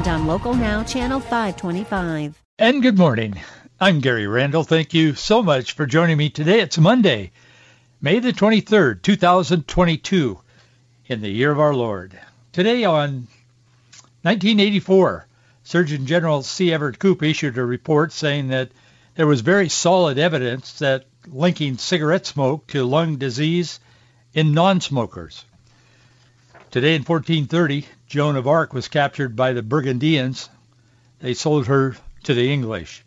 and on Local Now, Channel 525. And good morning. I'm Gary Randall. Thank you so much for joining me today. It's Monday, May the 23rd, 2022, in the year of our Lord. Today on 1984, Surgeon General C. Everett Koop issued a report saying that there was very solid evidence that linking cigarette smoke to lung disease in non-smokers. Today in 1430, Joan of Arc was captured by the Burgundians. They sold her to the English.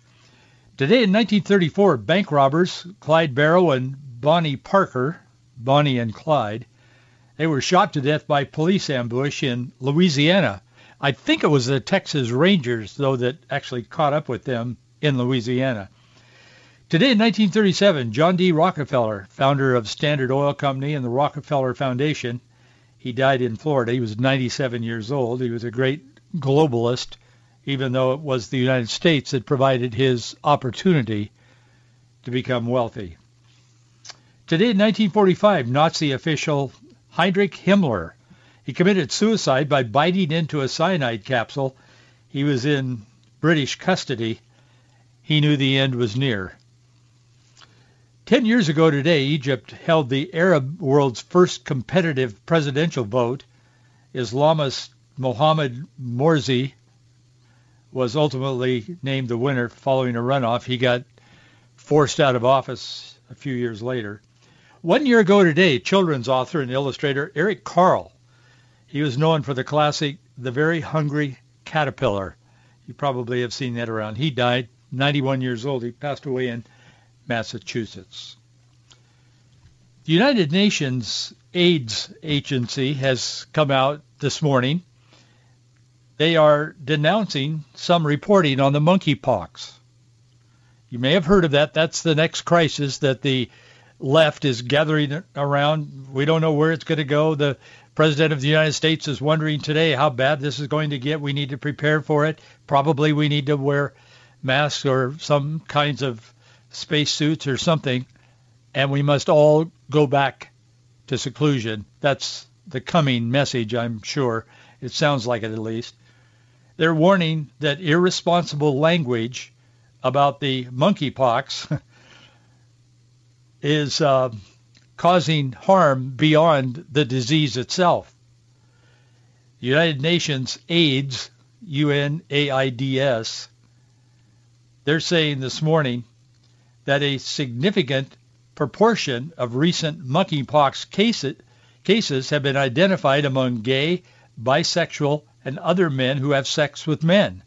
Today in 1934, bank robbers Clyde Barrow and Bonnie Parker, Bonnie and Clyde, they were shot to death by police ambush in Louisiana. I think it was the Texas Rangers, though, that actually caught up with them in Louisiana. Today in 1937, John D. Rockefeller, founder of Standard Oil Company and the Rockefeller Foundation, he died in Florida. He was 97 years old. He was a great globalist even though it was the United States that provided his opportunity to become wealthy. Today in 1945, Nazi official Heinrich Himmler, he committed suicide by biting into a cyanide capsule. He was in British custody. He knew the end was near. Ten years ago today, Egypt held the Arab world's first competitive presidential vote. Islamist Mohammed Morsi was ultimately named the winner following a runoff. He got forced out of office a few years later. One year ago today, children's author and illustrator Eric Carle, he was known for the classic The Very Hungry Caterpillar. You probably have seen that around. He died 91 years old. He passed away in Massachusetts. The United Nations AIDS Agency has come out this morning they are denouncing some reporting on the monkeypox. You may have heard of that. That's the next crisis that the left is gathering around. We don't know where it's going to go. The president of the United States is wondering today how bad this is going to get. We need to prepare for it. Probably we need to wear masks or some kinds of space suits or something. And we must all go back to seclusion. That's the coming message, I'm sure. It sounds like it at least. They're warning that irresponsible language about the monkeypox is uh, causing harm beyond the disease itself. United Nations AIDS, UNAIDS, they're saying this morning that a significant proportion of recent monkeypox cases, cases have been identified among gay, bisexual, and other men who have sex with men.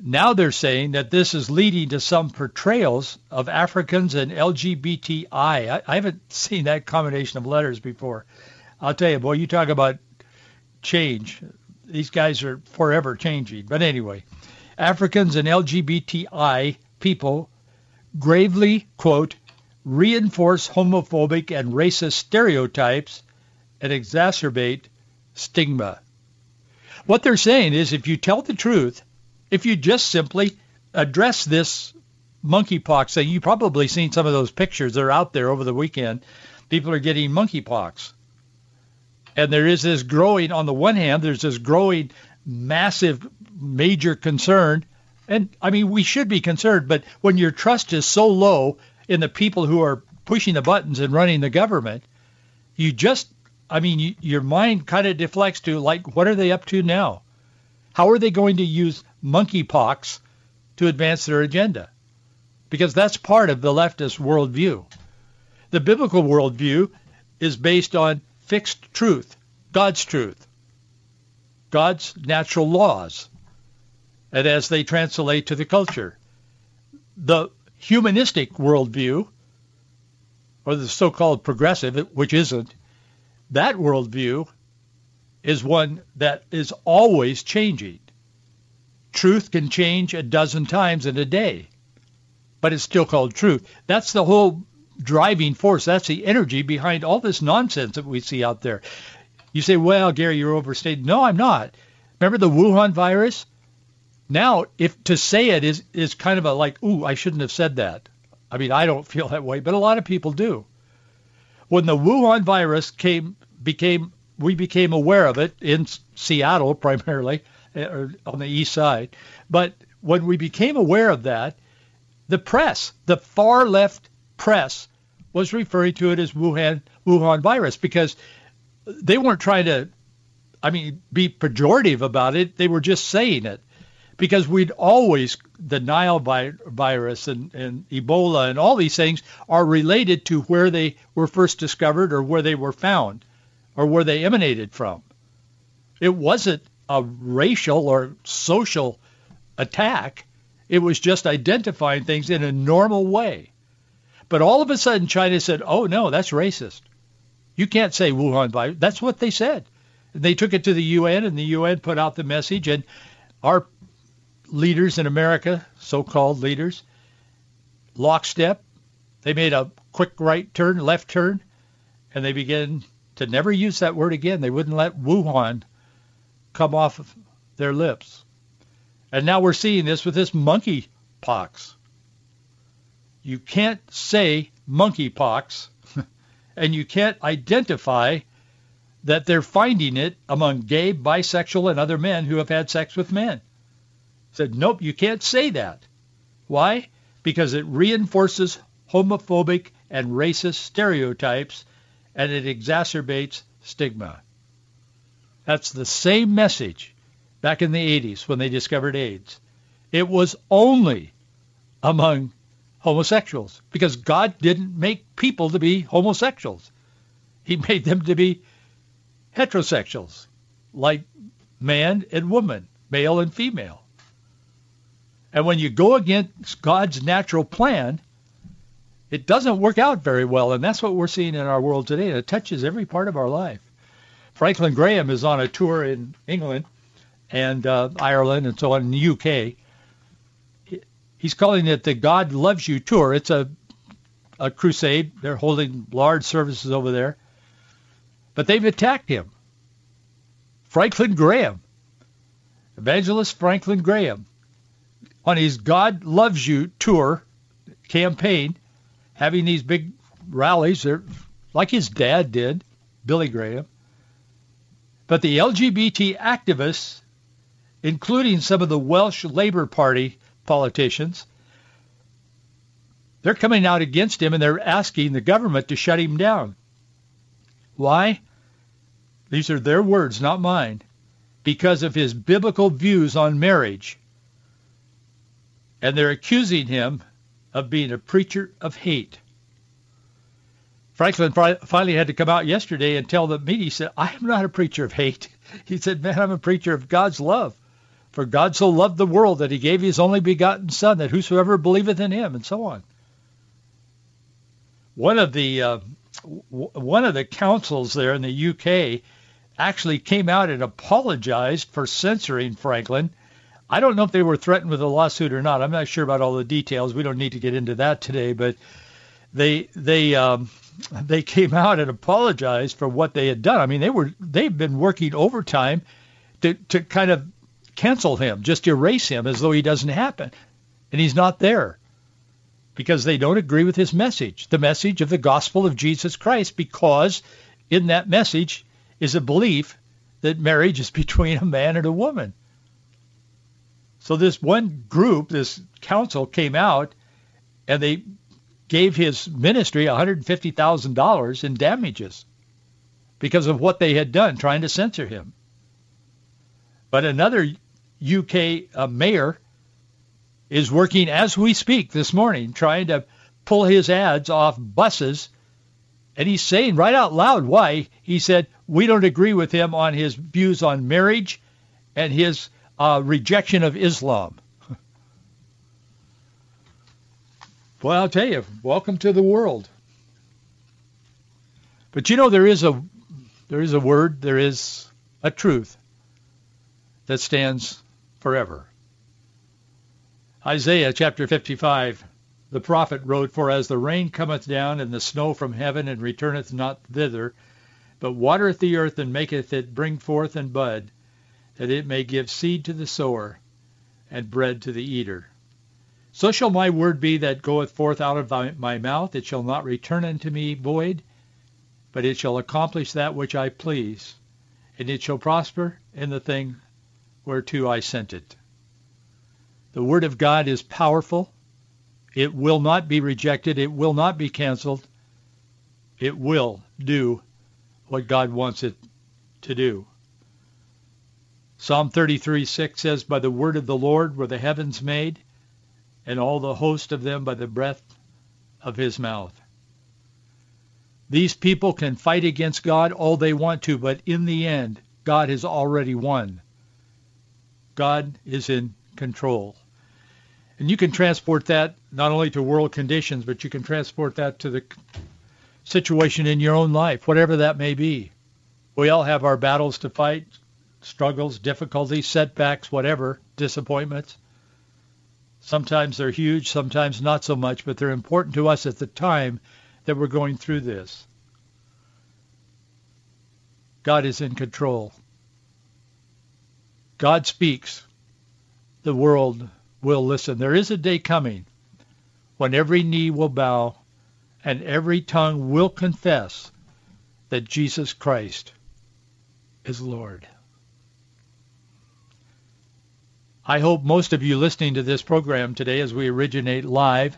Now they're saying that this is leading to some portrayals of Africans and LGBTI. I, I haven't seen that combination of letters before. I'll tell you, boy, you talk about change. These guys are forever changing. But anyway, Africans and LGBTI people gravely, quote, reinforce homophobic and racist stereotypes and exacerbate stigma. What they're saying is if you tell the truth, if you just simply address this monkeypox thing, you've probably seen some of those pictures that are out there over the weekend. People are getting monkeypox. And there is this growing, on the one hand, there's this growing massive major concern. And I mean, we should be concerned, but when your trust is so low in the people who are pushing the buttons and running the government, you just I mean, you, your mind kind of deflects to like, what are they up to now? How are they going to use monkeypox to advance their agenda? Because that's part of the leftist worldview. The biblical worldview is based on fixed truth, God's truth, God's natural laws, and as they translate to the culture. The humanistic worldview, or the so-called progressive, which isn't, that worldview is one that is always changing, truth can change a dozen times in a day, but it's still called truth. That's the whole driving force. That's the energy behind all this nonsense that we see out there. You say, well, Gary, you're overstating. No, I'm not. Remember the Wuhan virus? Now, if to say it is, is kind of a like, ooh, I shouldn't have said that. I mean, I don't feel that way, but a lot of people do. When the Wuhan virus came, became, we became aware of it in Seattle primarily, eh, or on the east side. But when we became aware of that, the press, the far left press, was referring to it as Wuhan Wuhan virus because they weren't trying to, I mean, be pejorative about it. They were just saying it because we'd always the Nile virus and, and Ebola and all these things are related to where they were first discovered or where they were found or where they emanated from. It wasn't a racial or social attack. It was just identifying things in a normal way. But all of a sudden, China said, oh, no, that's racist. You can't say Wuhan virus. That's what they said. They took it to the UN, and the UN put out the message, and our leaders in America, so-called leaders, lockstep. They made a quick right turn, left turn, and they began to never use that word again. They wouldn't let Wuhan come off of their lips. And now we're seeing this with this monkey pox. You can't say monkeypox, and you can't identify that they're finding it among gay, bisexual, and other men who have had sex with men. Said, nope, you can't say that. Why? Because it reinforces homophobic and racist stereotypes and it exacerbates stigma. That's the same message back in the 80s when they discovered AIDS. It was only among homosexuals because God didn't make people to be homosexuals. He made them to be heterosexuals, like man and woman, male and female. And when you go against God's natural plan, it doesn't work out very well. And that's what we're seeing in our world today. It touches every part of our life. Franklin Graham is on a tour in England and uh, Ireland and so on in the UK. He's calling it the God Loves You Tour. It's a, a crusade. They're holding large services over there. But they've attacked him. Franklin Graham, evangelist Franklin Graham, on his God Loves You tour campaign, having these big rallies, like his dad did, Billy Graham. But the LGBT activists, including some of the Welsh Labour Party politicians, they're coming out against him and they're asking the government to shut him down. Why? These are their words, not mine. Because of his biblical views on marriage and they're accusing him of being a preacher of hate. Franklin finally had to come out yesterday and tell the media, he said, I am not a preacher of hate. He said, man, I'm a preacher of God's love. For God so loved the world that he gave his only begotten Son, that whosoever believeth in him, and so on. One of the uh, one of the councils there in the UK actually came out and apologized for censoring Franklin I don't know if they were threatened with a lawsuit or not. I'm not sure about all the details. We don't need to get into that today, but they they um, they came out and apologized for what they had done. I mean, they were they've been working overtime to to kind of cancel him, just erase him as though he doesn't happen, and he's not there because they don't agree with his message, the message of the gospel of Jesus Christ, because in that message is a belief that marriage is between a man and a woman. So this one group, this council came out and they gave his ministry $150,000 in damages because of what they had done trying to censor him. But another UK uh, mayor is working as we speak this morning trying to pull his ads off buses. And he's saying right out loud why. He said, we don't agree with him on his views on marriage and his uh, rejection of Islam. well, I'll tell you, welcome to the world. But you know, there is a there is a word, there is a truth that stands forever. Isaiah chapter 55, the prophet wrote, For as the rain cometh down and the snow from heaven and returneth not thither, but watereth the earth and maketh it bring forth and bud, that it may give seed to the sower and bread to the eater. So shall my word be that goeth forth out of my mouth. It shall not return unto me void, but it shall accomplish that which I please, and it shall prosper in the thing whereto I sent it. The Word of God is powerful. It will not be rejected. It will not be canceled. It will do what God wants it to do. Psalm 33:6 says, By the word of the Lord were the heavens made, and all the host of them by the breath of his mouth. These people can fight against God all they want to, but in the end, God has already won. God is in control. And you can transport that not only to world conditions, but you can transport that to the situation in your own life, whatever that may be. We all have our battles to fight, struggles, difficulties, setbacks, whatever, disappointments. Sometimes they're huge, sometimes not so much, but they're important to us at the time that we're going through this. God is in control. God speaks. The world will listen. There is a day coming when every knee will bow and every tongue will confess that Jesus Christ is Lord. I hope most of you listening to this program today as we originate live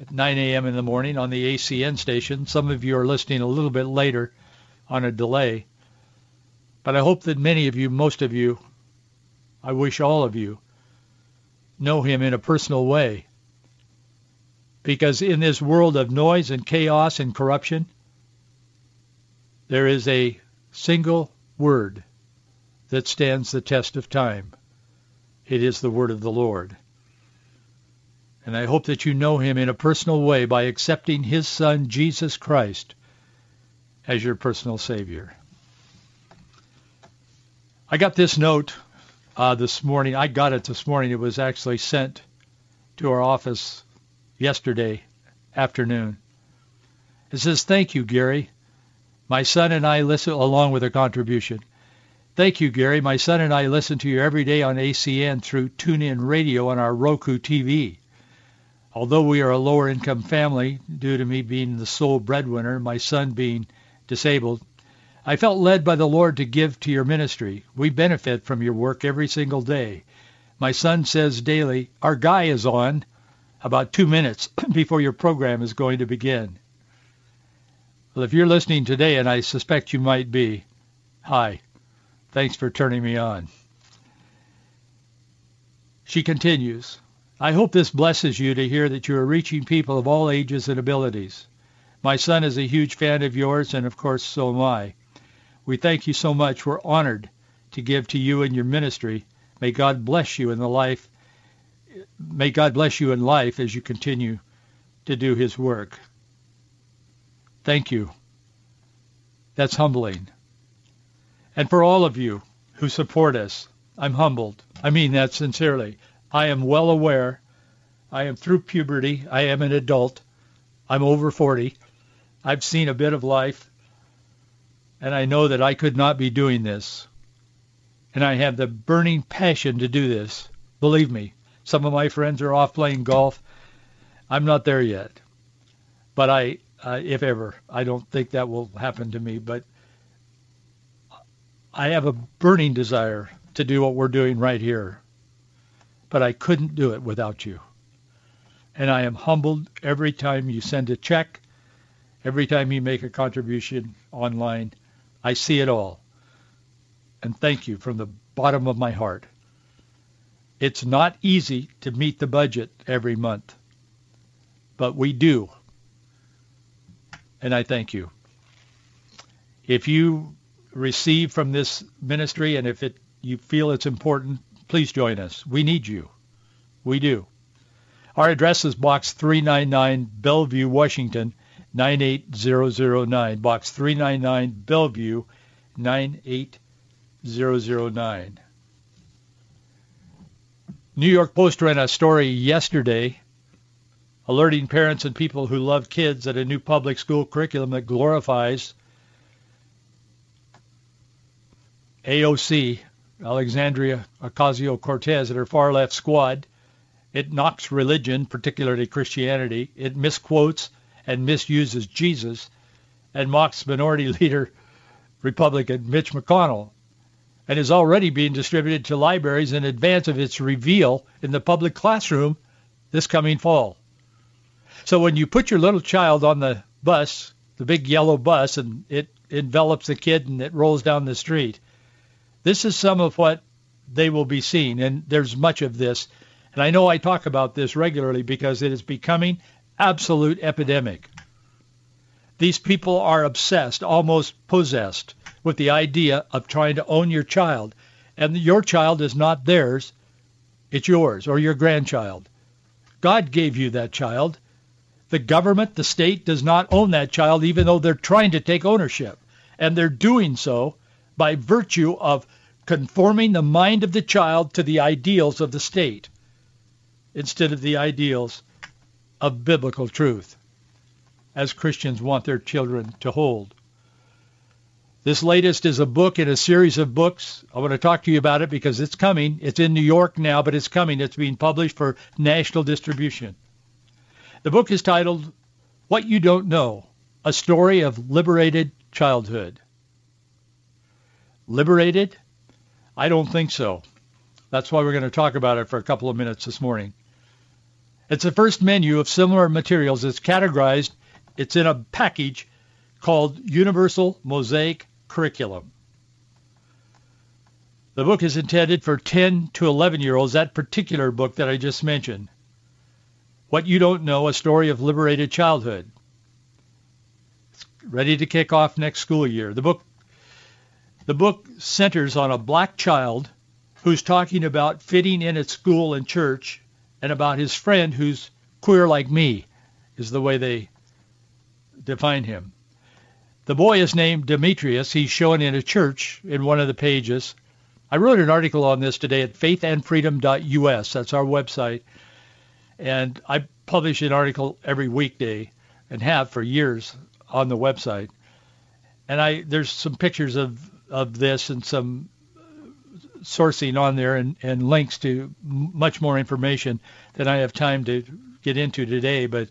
at 9 a.m. in the morning on the ACN station. Some of you are listening a little bit later on a delay. But I hope that many of you, most of you, I wish all of you, know him in a personal way. Because in this world of noise and chaos and corruption, there is a single word that stands the test of time. It is the word of the Lord. And I hope that you know him in a personal way by accepting his son, Jesus Christ, as your personal Savior. I got this note uh, this morning. I got it this morning. It was actually sent to our office yesterday afternoon. It says, thank you, Gary. My son and I listen along with a contribution. Thank you, Gary. My son and I listen to you every day on ACN through TuneIn Radio on our Roku TV. Although we are a lower income family, due to me being the sole breadwinner, my son being disabled, I felt led by the Lord to give to your ministry. We benefit from your work every single day. My son says daily, our guy is on about two minutes before your program is going to begin. Well, if you're listening today, and I suspect you might be, hi. Thanks for turning me on. She continues, I hope this blesses you to hear that you are reaching people of all ages and abilities. My son is a huge fan of yours, and of course so am I. We thank you so much. We're honored to give to you and your ministry. May God bless you in the life. May God bless you in life as you continue to do his work. Thank you. That's humbling. And for all of you who support us, I'm humbled. I mean that sincerely. I am well aware. I am through puberty. I am an adult. I'm over 40. I've seen a bit of life and I know that I could not be doing this. And I have the burning passion to do this. Believe me, some of my friends are off playing golf. I'm not there yet. But I, uh, if ever, I don't think that will happen to me. But I have a burning desire to do what we're doing right here. But I couldn't do it without you. And I am humbled every time you send a check, every time you make a contribution online. I see it all. And thank you from the bottom of my heart. It's not easy to meet the budget every month, but we do. And I thank you. If you receive from this ministry and if it you feel it's important, please join us. We need you. We do. Our address is Box 399, Bellevue, Washington, 98009, Box 399, Bellevue, 98009. New York Post ran a story yesterday alerting parents and people who love kids that a new public school curriculum that glorifies AOC, Alexandria Ocasio-Cortez, and her far-left squad. It knocks religion, particularly Christianity. It misquotes and misuses Jesus and mocks minority leader Republican Mitch McConnell and is already being distributed to libraries in advance of its reveal in the public classroom this coming fall. So when you put your little child on the bus, the big yellow bus, and it envelops the kid and it rolls down the street, this is some of what they will be seeing. And there's much of this. And I know I talk about this regularly because it is becoming absolute epidemic. These people are obsessed, almost possessed with the idea of trying to own your child. And your child is not theirs. It's yours or your grandchild. God gave you that child. The government, the state, does not own that child even though they're trying to take ownership. And they're doing so by virtue of conforming the mind of the child to the ideals of the state instead of the ideals of biblical truth, as Christians want their children to hold. This latest is a book in a series of books. I want to talk to you about it because it's coming. It's in New York now, but it's coming. It's being published for national distribution. The book is titled What You Don't Know, A Story of Liberated Childhood. Liberated? I don't think so. That's why we're going to talk about it for a couple of minutes this morning. It's the first menu of similar materials. It's categorized. It's in a package called Universal Mosaic curriculum. The book is intended for 10 to 11 year olds, that particular book that I just mentioned. What You Don't Know, A Story of Liberated Childhood. It's ready to kick off next school year. The book, the book centers on a black child who's talking about fitting in at school and church and about his friend who's queer like me, is the way they define him. The boy is named Demetrius. He's shown in a church in one of the pages. I wrote an article on this today at faithandfreedom.us. That's our website. And I publish an article every weekday and have for years on the website. And I there's some pictures of, of this and some sourcing on there and, and links to much more information than I have time to get into today. But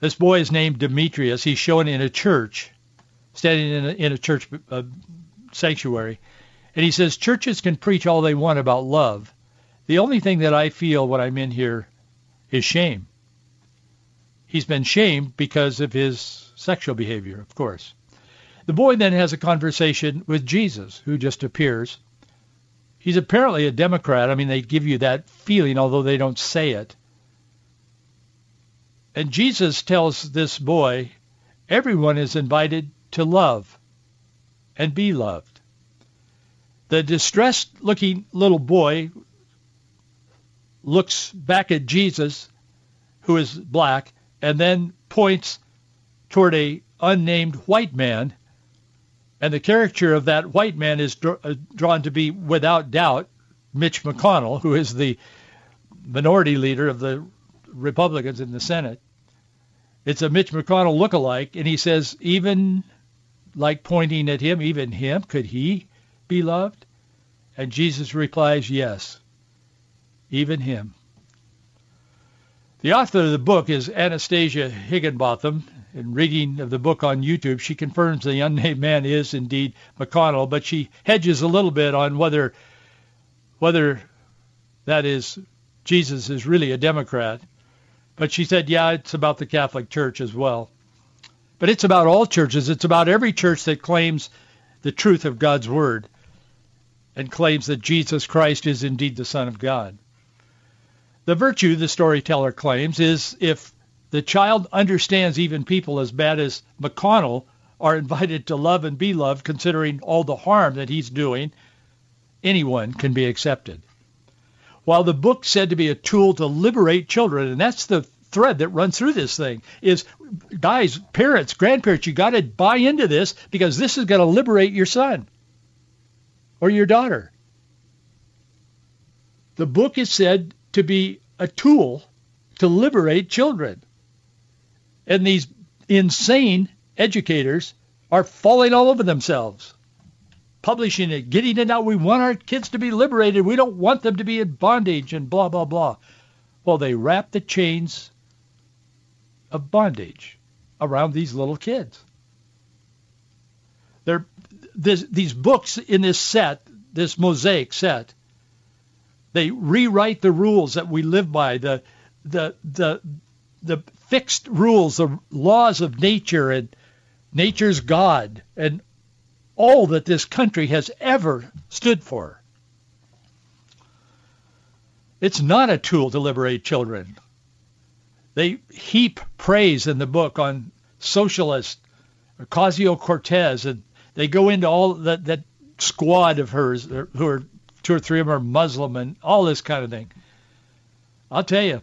this boy is named Demetrius. He's shown in a church, standing in a, in a church uh, sanctuary. And he says, churches can preach all they want about love. The only thing that I feel when I'm in here is shame. He's been shamed because of his sexual behavior, of course. The boy then has a conversation with Jesus, who just appears. He's apparently a Democrat. I mean, they give you that feeling, although they don't say it. And Jesus tells this boy, everyone is invited to love and be loved. The distressed looking little boy looks back at Jesus, who is black, and then points toward a unnamed white man. And the caricature of that white man is uh, drawn to be, without doubt, Mitch McConnell, who is the minority leader of the Republicans in the Senate. It's a Mitch McConnell look-alike, and he says, even like pointing at him, even him, could he be loved? And Jesus replies, yes, even him. The author of the book is Anastasia Higginbotham. In reading of the book on YouTube, she confirms the unnamed man is indeed McConnell, but she hedges a little bit on whether whether that is Jesus is really a Democrat. But she said, yeah, it's about the Catholic Church as well. But it's about all churches. It's about every church that claims the truth of God's word and claims that Jesus Christ is indeed the Son of God. The virtue, the storyteller claims, is if the child understands even people as bad as McConnell are invited to love and be loved, considering all the harm that he's doing, anyone can be accepted while the book said to be a tool to liberate children, and that's the thread that runs through this thing is guys, parents, grandparents, you got to buy into this because this is going to liberate your son or your daughter. The book is said to be a tool to liberate children. And these insane educators are falling all over themselves, publishing it, getting it out. We want our kids to be liberated. We don't want them to be in bondage and blah, blah, blah. Well, they wrap the chains of bondage around these little kids. They're, this, these books in this set, this mosaic set, they rewrite the rules that we live by, the, the, the, the fixed rules, the laws of nature and nature's God and all that this country has ever stood for. It's not a tool to liberate children. They heap praise in the book on socialist Ocasio-Cortez, and they go into all that, that squad of hers who are two or three of them are Muslim and all this kind of thing. I'll tell you,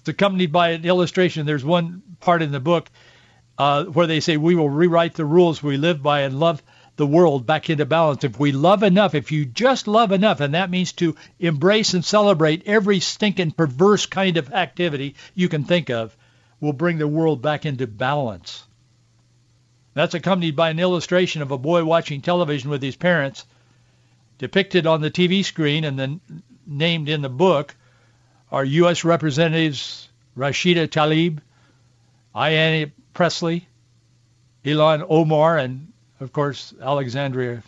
it's accompanied by an illustration. There's one part in the book uh, where they say we will rewrite the rules we live by and love the world back into balance. If we love enough, if you just love enough, and that means to embrace and celebrate every stinking perverse kind of activity you can think of, will bring the world back into balance. That's accompanied by an illustration of a boy watching television with his parents, depicted on the TV screen and then named in the book are U.S. Representatives Rashida Tlaib, Ayanna Pressley, Ilhan Omar, and of course, Alexandria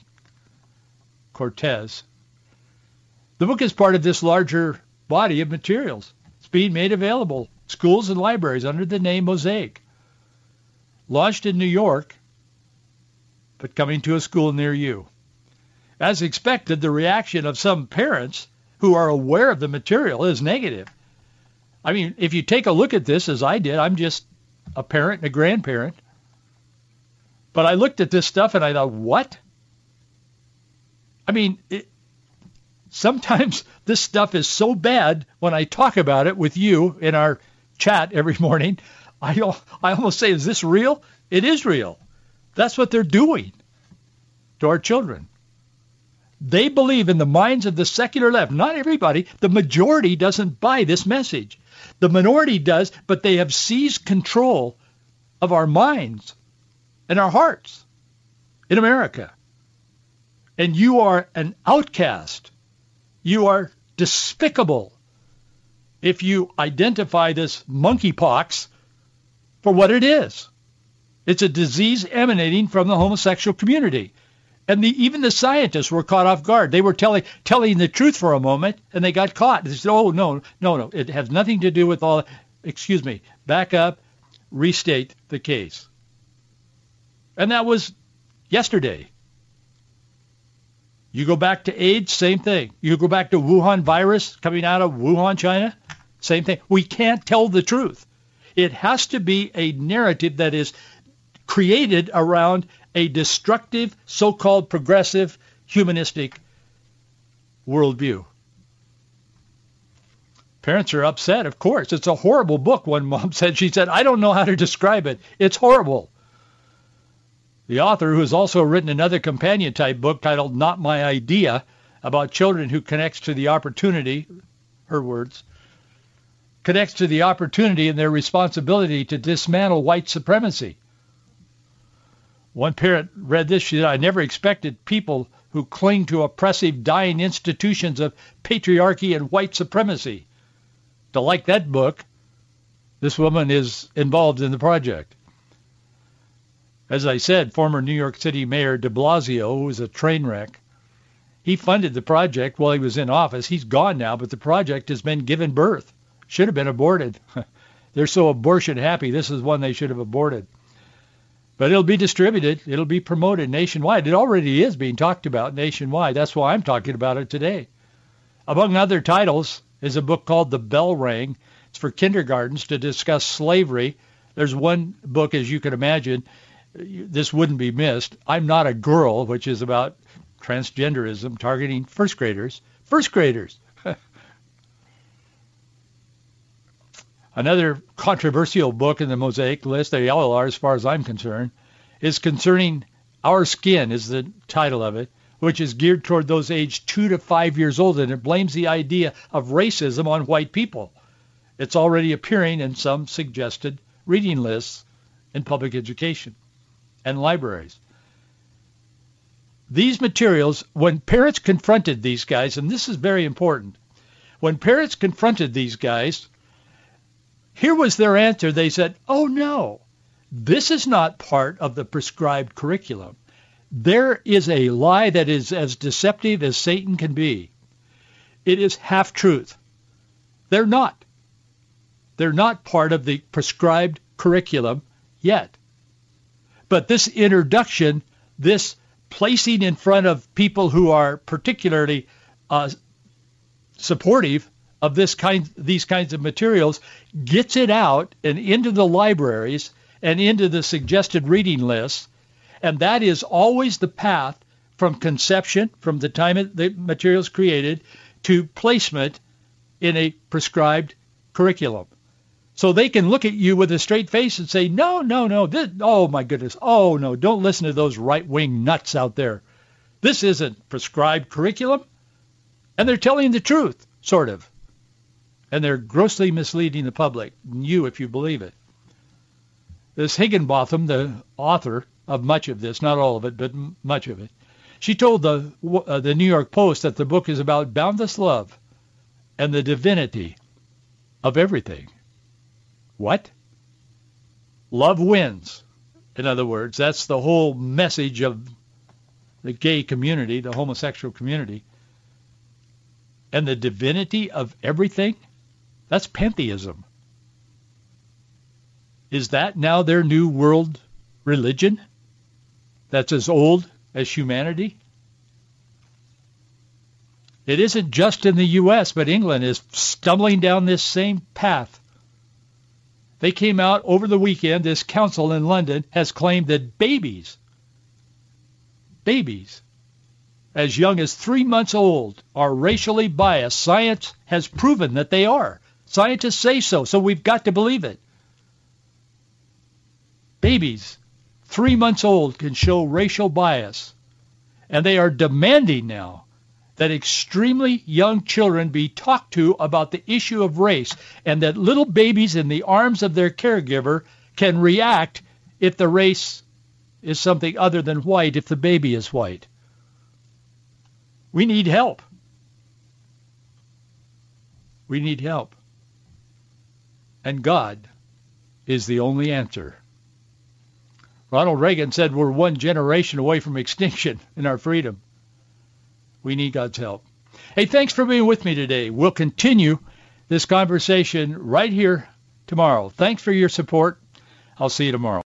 Cortez. The book is part of this larger body of materials. It's being made available schools and libraries under the name Mosaic. Launched in New York, but coming to a school near you. As expected, the reaction of some parents who are aware of the material is negative. I mean, if you take a look at this as I did, I'm just a parent and a grandparent. But I looked at this stuff and I thought, what? I mean, it, sometimes this stuff is so bad when I talk about it with you in our chat every morning. I, I almost say, is this real? It is real. That's what they're doing to our children. They believe in the minds of the secular left. Not everybody. The majority doesn't buy this message. The minority does, but they have seized control of our minds and our hearts in America. And you are an outcast. You are despicable if you identify this monkeypox for what it is. It's a disease emanating from the homosexual community. And the, even the scientists were caught off guard. They were telling telling the truth for a moment, and they got caught. They said, "Oh no, no, no! It has nothing to do with all." Excuse me. Back up. Restate the case. And that was yesterday. You go back to AIDS, same thing. You go back to Wuhan virus coming out of Wuhan, China, same thing. We can't tell the truth. It has to be a narrative that is created around a destructive, so-called progressive, humanistic worldview. Parents are upset, of course. It's a horrible book, one mom said. She said, I don't know how to describe it. It's horrible. The author, who has also written another companion type book titled Not My Idea, about children who connects to the opportunity, her words, connects to the opportunity and their responsibility to dismantle white supremacy. One parent read this, she said, I never expected people who cling to oppressive, dying institutions of patriarchy and white supremacy to like that book. This woman is involved in the project. As I said, former New York City Mayor de Blasio, who was a train wreck, he funded the project while he was in office. He's gone now, but the project has been given birth. Should have been aborted. They're so abortion happy. This is one they should have aborted. But it'll be distributed. It'll be promoted nationwide. It already is being talked about nationwide. That's why I'm talking about it today. Among other titles is a book called The Bell Rang. It's for kindergartens to discuss slavery. There's one book, as you can imagine, this wouldn't be missed. I'm Not a Girl, which is about transgenderism targeting first graders. First graders. Another controversial book in the Mosaic list, the LLR as far as I'm concerned, is concerning our skin is the title of it. which is geared toward those aged two to five years old, and it blames the idea of racism on white people. It's already appearing in some suggested reading lists in public education and libraries. These materials, when parents confronted these guys, and this is very important, when parents confronted these guys, here was their answer. They said, oh no, this is not part of the prescribed curriculum. There is a lie that is as deceptive as Satan can be. It is half-truth. They're not. They're not part of the prescribed curriculum yet. But this introduction, this placing in front of people who are particularly uh, supportive of this kind, these kinds of materials, gets it out and into the libraries and into the suggested reading lists. And that is always the path from conception, from the time the material is created, to placement in a prescribed curriculum. So they can look at you with a straight face and say, no, no, no, this, oh my goodness, oh no, don't listen to those right-wing nuts out there. This isn't prescribed curriculum. And they're telling the truth, sort of. And they're grossly misleading the public, you if you believe it. This Higginbotham, the author of much of this, not all of it, but much of it, she told the, uh, the New York Post that the book is about boundless love and the divinity of everything. What? Love wins. In other words, that's the whole message of the gay community, the homosexual community. And the divinity of everything? That's pantheism. Is that now their new world religion? That's as old as humanity? It isn't just in the U.S., but England is stumbling down this same path. They came out over the weekend. This council in London has claimed that babies, babies as young as three months old are racially biased. Science has proven that they are. Scientists say so, so we've got to believe it. Babies, three months old, can show racial bias. And they are demanding now that extremely young children be talked to about the issue of race and that little babies in the arms of their caregiver can react if the race is something other than white, if the baby is white. We need help. We need help. And God is the only answer. Ronald Reagan said we're one generation away from extinction in our freedom. We need God's help. Hey, thanks for being with me today. We'll continue this conversation right here tomorrow. Thanks for your support. I'll see you tomorrow.